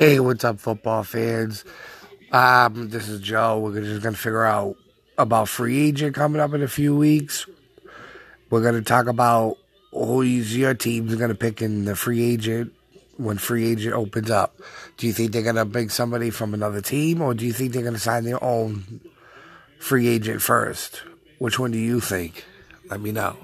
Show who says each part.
Speaker 1: Hey, what's up, football fans? Um, this is Joe. We're just gonna figure out about free agent coming up in a few weeks. We're gonna talk about who your team's gonna pick in the free agent when free agent opens up. Do you think they're gonna pick somebody from another team, or do you think they're gonna sign their own free agent first? Which one do you think? Let me know.